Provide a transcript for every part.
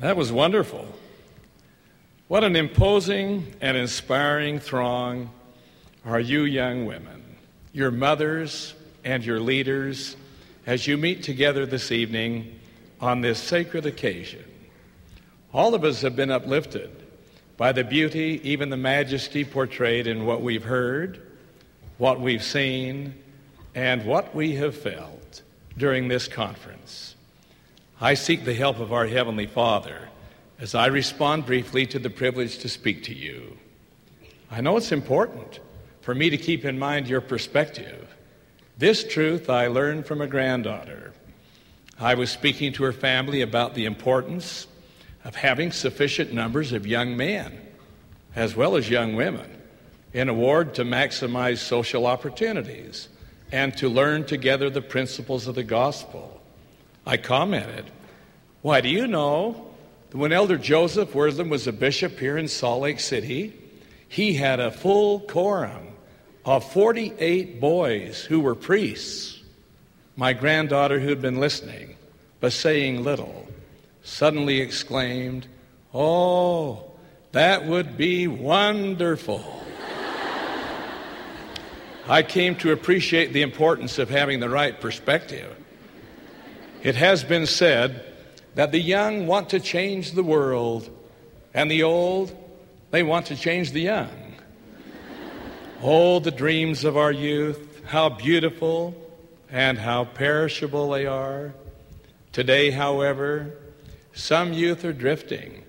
That was wonderful. What an imposing and inspiring throng are you, young women, your mothers and your leaders, as you meet together this evening on this sacred occasion. All of us have been uplifted by the beauty, even the majesty portrayed in what we've heard, what we've seen, and what we have felt during this conference. I seek the help of our Heavenly Father as I respond briefly to the privilege to speak to you. I know it's important for me to keep in mind your perspective. This truth I learned from a granddaughter. I was speaking to her family about the importance of having sufficient numbers of young men as well as young women in a ward to maximize social opportunities and to learn together the principles of the gospel. I commented, Why, do you know that when Elder Joseph Wirthlin was a bishop here in Salt Lake City, he had a full quorum of 48 boys who were priests? My granddaughter, who had been listening but saying little, suddenly exclaimed, Oh, that would be wonderful. I came to appreciate the importance of having the right perspective. It has been said that the young want to change the world, and the old, they want to change the young. oh, the dreams of our youth, how beautiful and how perishable they are. Today, however, some youth are drifting,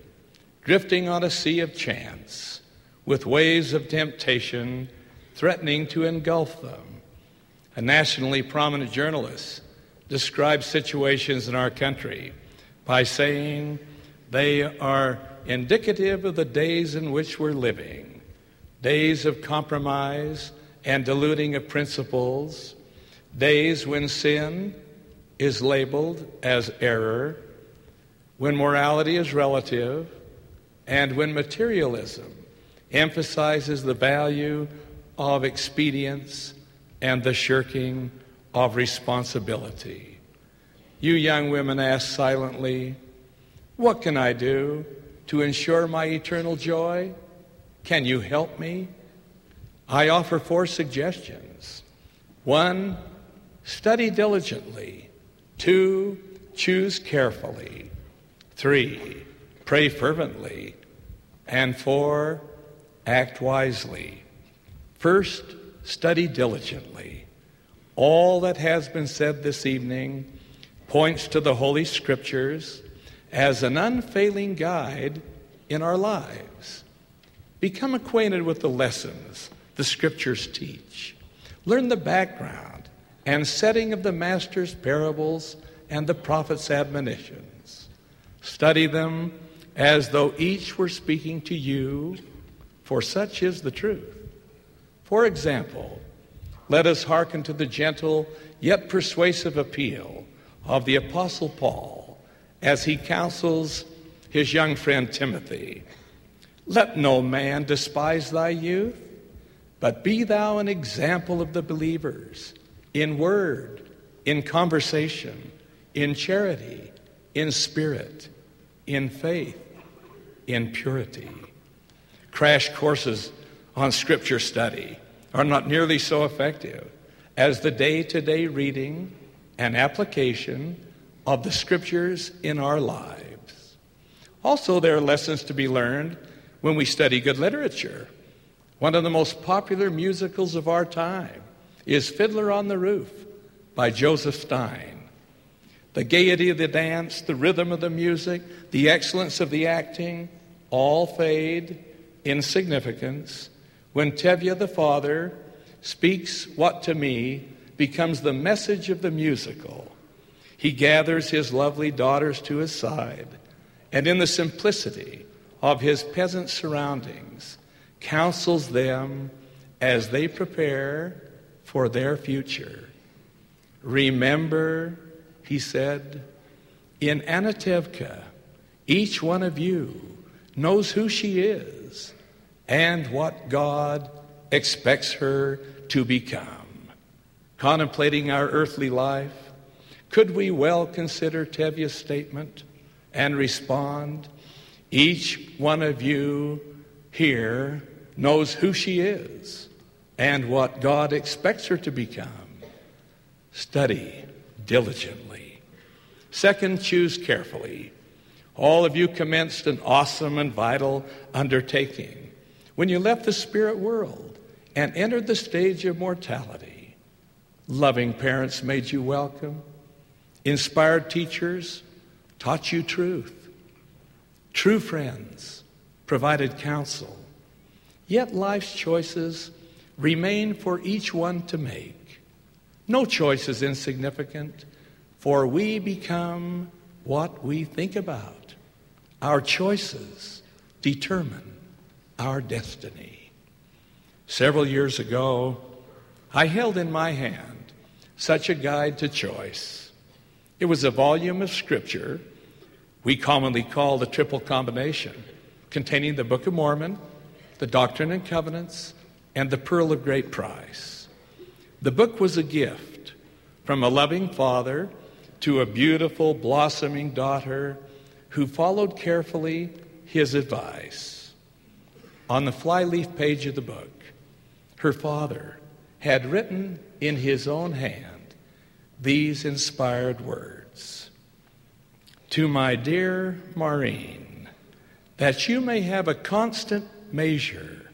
drifting on a sea of chance, with waves of temptation threatening to engulf them. A nationally prominent journalist describes situations in our country by saying they are indicative of the days in which we're living days of compromise and diluting of principles, days when sin is labeled as error, when morality is relative, and when materialism emphasizes the value of expedience and the shirking of responsibility. You young women ask silently, What can I do to ensure my eternal joy? Can you help me? I offer four suggestions. One, study diligently. Two, choose carefully. Three, pray fervently. And four, act wisely. First, study diligently. All that has been said this evening points to the Holy Scriptures as an unfailing guide in our lives. Become acquainted with the lessons the Scriptures teach. Learn the background and setting of the Master's parables and the prophet's admonitions. Study them as though each were speaking to you, for such is the truth. For example, let us hearken to the gentle yet persuasive appeal of the Apostle Paul as he counsels his young friend Timothy Let no man despise thy youth, but be thou an example of the believers in word, in conversation, in charity, in spirit, in faith, in purity. Crash courses on scripture study are not nearly so effective as the day to day reading and application of the scriptures in our lives. Also, there are lessons to be learned when we study good literature. One of the most popular musicals of our time is Fiddler on the Roof by Joseph Stein. The gaiety of the dance, the rhythm of the music, the excellence of the acting all fade in significance when Tevye the father speaks what to me becomes the message of the musical. He gathers his lovely daughters to his side, and in the simplicity of his peasant surroundings, counsels them as they prepare for their future. Remember, he said, in Anatevka, each one of you knows who she is and what God expects her to become contemplating our earthly life, could we well consider Tevye's statement and respond. Each one of you here knows who she is and what God expects her to become. Study diligently. Second, choose carefully. All of you commenced an awesome and vital undertaking when you left the spirit world and entered the stage of mortality. Loving parents made you welcome. Inspired teachers taught you truth. True friends provided counsel. Yet life's choices remain for each one to make. No choice is insignificant, for we become what we think about. Our choices determine our destiny. Several years ago, I held in my hand such a guide to choice. It was a volume of scripture we commonly call the triple combination, containing the Book of Mormon, the Doctrine and Covenants, and the Pearl of Great Price. The book was a gift from a loving father to a beautiful, blossoming daughter who followed carefully his advice. On the flyleaf page of the book, her father had written in his own hand these inspired words To my dear Maurine, that you may have a constant measure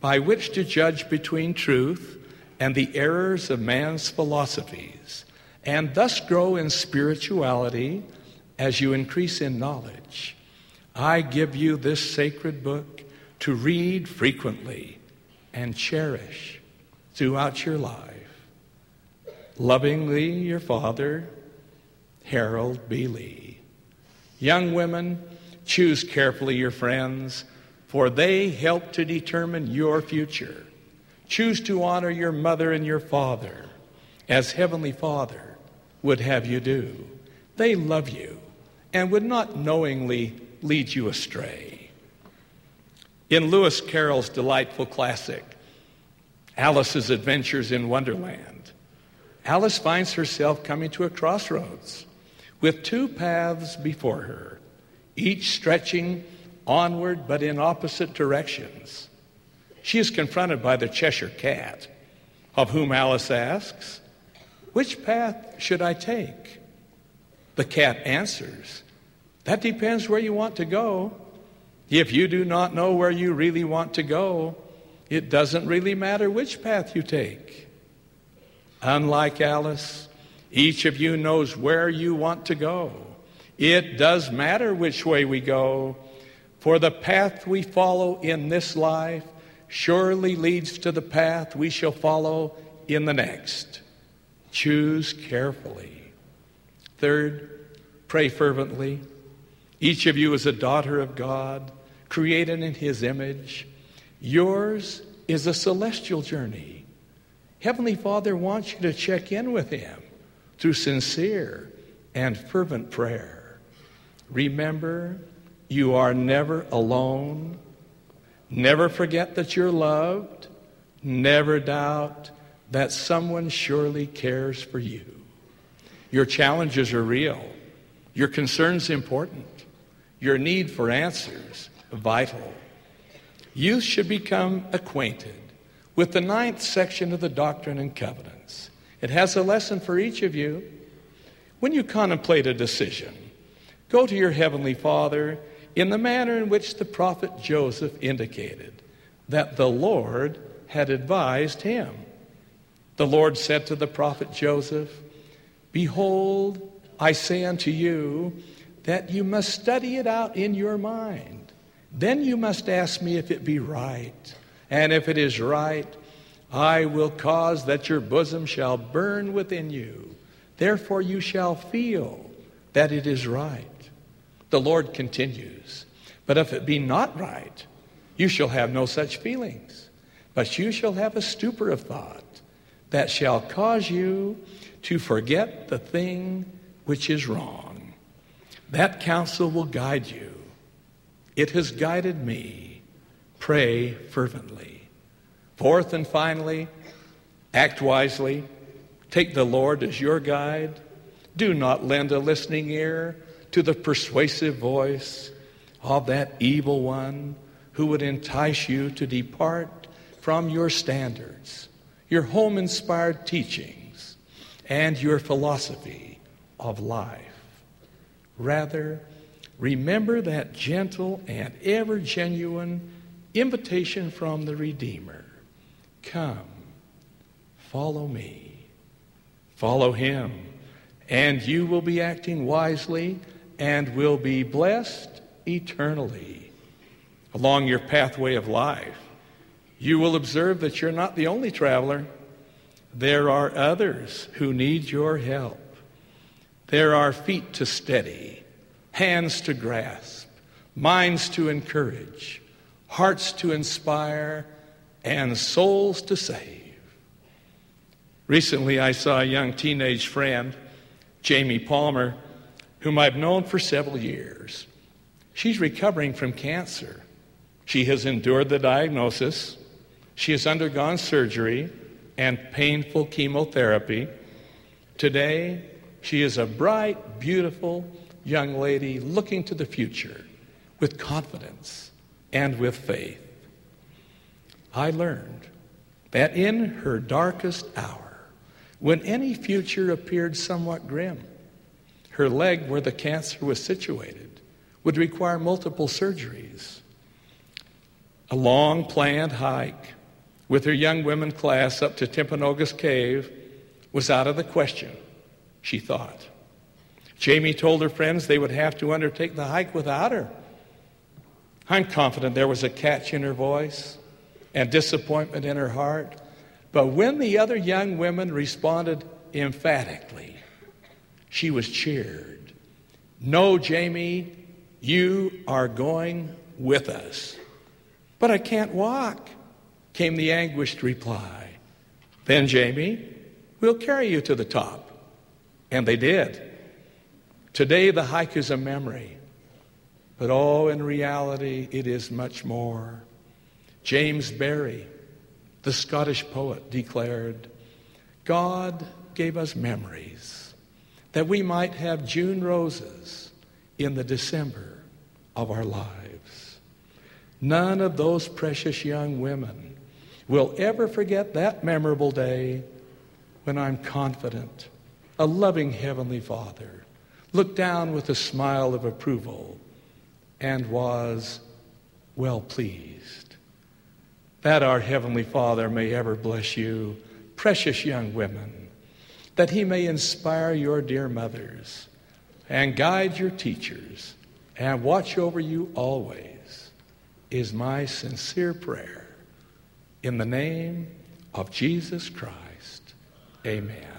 by which to judge between truth and the errors of man's philosophies, and thus grow in spirituality as you increase in knowledge. I give you this sacred book to read frequently and cherish throughout your life. Lovingly, your father, Harold B. Lee. Young women, choose carefully your friends, for they help to determine your future. Choose to honor your mother and your father as Heavenly Father would have you do. They love you and would not knowingly lead you astray. In Lewis Carroll's delightful classic, Alice's Adventures in Wonderland, Alice finds herself coming to a crossroads with two paths before her, each stretching onward but in opposite directions. She is confronted by the Cheshire Cat, of whom Alice asks, Which path should I take? The cat answers, That depends where you want to go. If you do not know where you really want to go, it doesn't really matter which path you take. Unlike Alice, each of you knows where you want to go. It does matter which way we go, for the path we follow in this life surely leads to the path we shall follow in the next. Choose carefully. Third, pray fervently. Each of you is a daughter of God, created in His image. Yours is a celestial journey. Heavenly Father wants you to check in with Him through sincere and fervent prayer. Remember, you are never alone. Never forget that you're loved. Never doubt that someone surely cares for you. Your challenges are real. Your concerns important. Your need for answers vital. Youth should become acquainted with the ninth section of the Doctrine and Covenants. It has a lesson for each of you. When you contemplate a decision, go to your Heavenly Father in the manner in which the prophet Joseph indicated that the Lord had advised him. The Lord said to the prophet Joseph, Behold, I say unto you that you must study it out in your mind. Then you must ask me if it be right. And if it is right, I will cause that your bosom shall burn within you. Therefore you shall feel that it is right. The Lord continues, But if it be not right, you shall have no such feelings, but you shall have a stupor of thought that shall cause you to forget the thing which is wrong. That counsel will guide you. It has guided me. Pray fervently. Fourth and finally, act wisely. Take the Lord as your guide. Do not lend a listening ear to the persuasive voice of that evil one who would entice you to depart from your standards, your home inspired teachings, and your philosophy of life. Rather, remember that gentle and ever genuine invitation from the Redeemer Come, follow me, follow him, and you will be acting wisely and will be blessed eternally. Along your pathway of life, you will observe that you're not the only traveler. There are others who need your help. There are feet to steady, hands to grasp, minds to encourage, hearts to inspire, and souls to save. Recently, I saw a young teenage friend, Jamie Palmer, whom I've known for several years. She's recovering from cancer. She has endured the diagnosis. She has undergone surgery and painful chemotherapy. Today, she is a bright, beautiful young lady looking to the future with confidence and with faith. I learned that in her darkest hour, when any future appeared somewhat grim, her leg where the cancer was situated would require multiple surgeries. A long planned hike with her young women class up to Timpanogos Cave was out of the question, she thought. Jamie told her friends they would have to undertake the hike without her. I'm confident there was a catch in her voice and disappointment in her heart. But when the other young women responded emphatically, she was cheered. No, Jamie, you are going with us. But I can't walk, came the anguished reply. Then, Jamie, we'll carry you to the top. And they did. Today, the hike is a memory. But oh, in reality, it is much more. James Barrie, the Scottish poet, declared God gave us memories that we might have June roses in the December of our lives. None of those precious young women will ever forget that memorable day when I'm confident a loving Heavenly Father looked down with a smile of approval and was well pleased. That our Heavenly Father may ever bless you, precious young women, that He may inspire your dear mothers and guide your teachers and watch over you always is my sincere prayer. In the name of Jesus Christ, amen.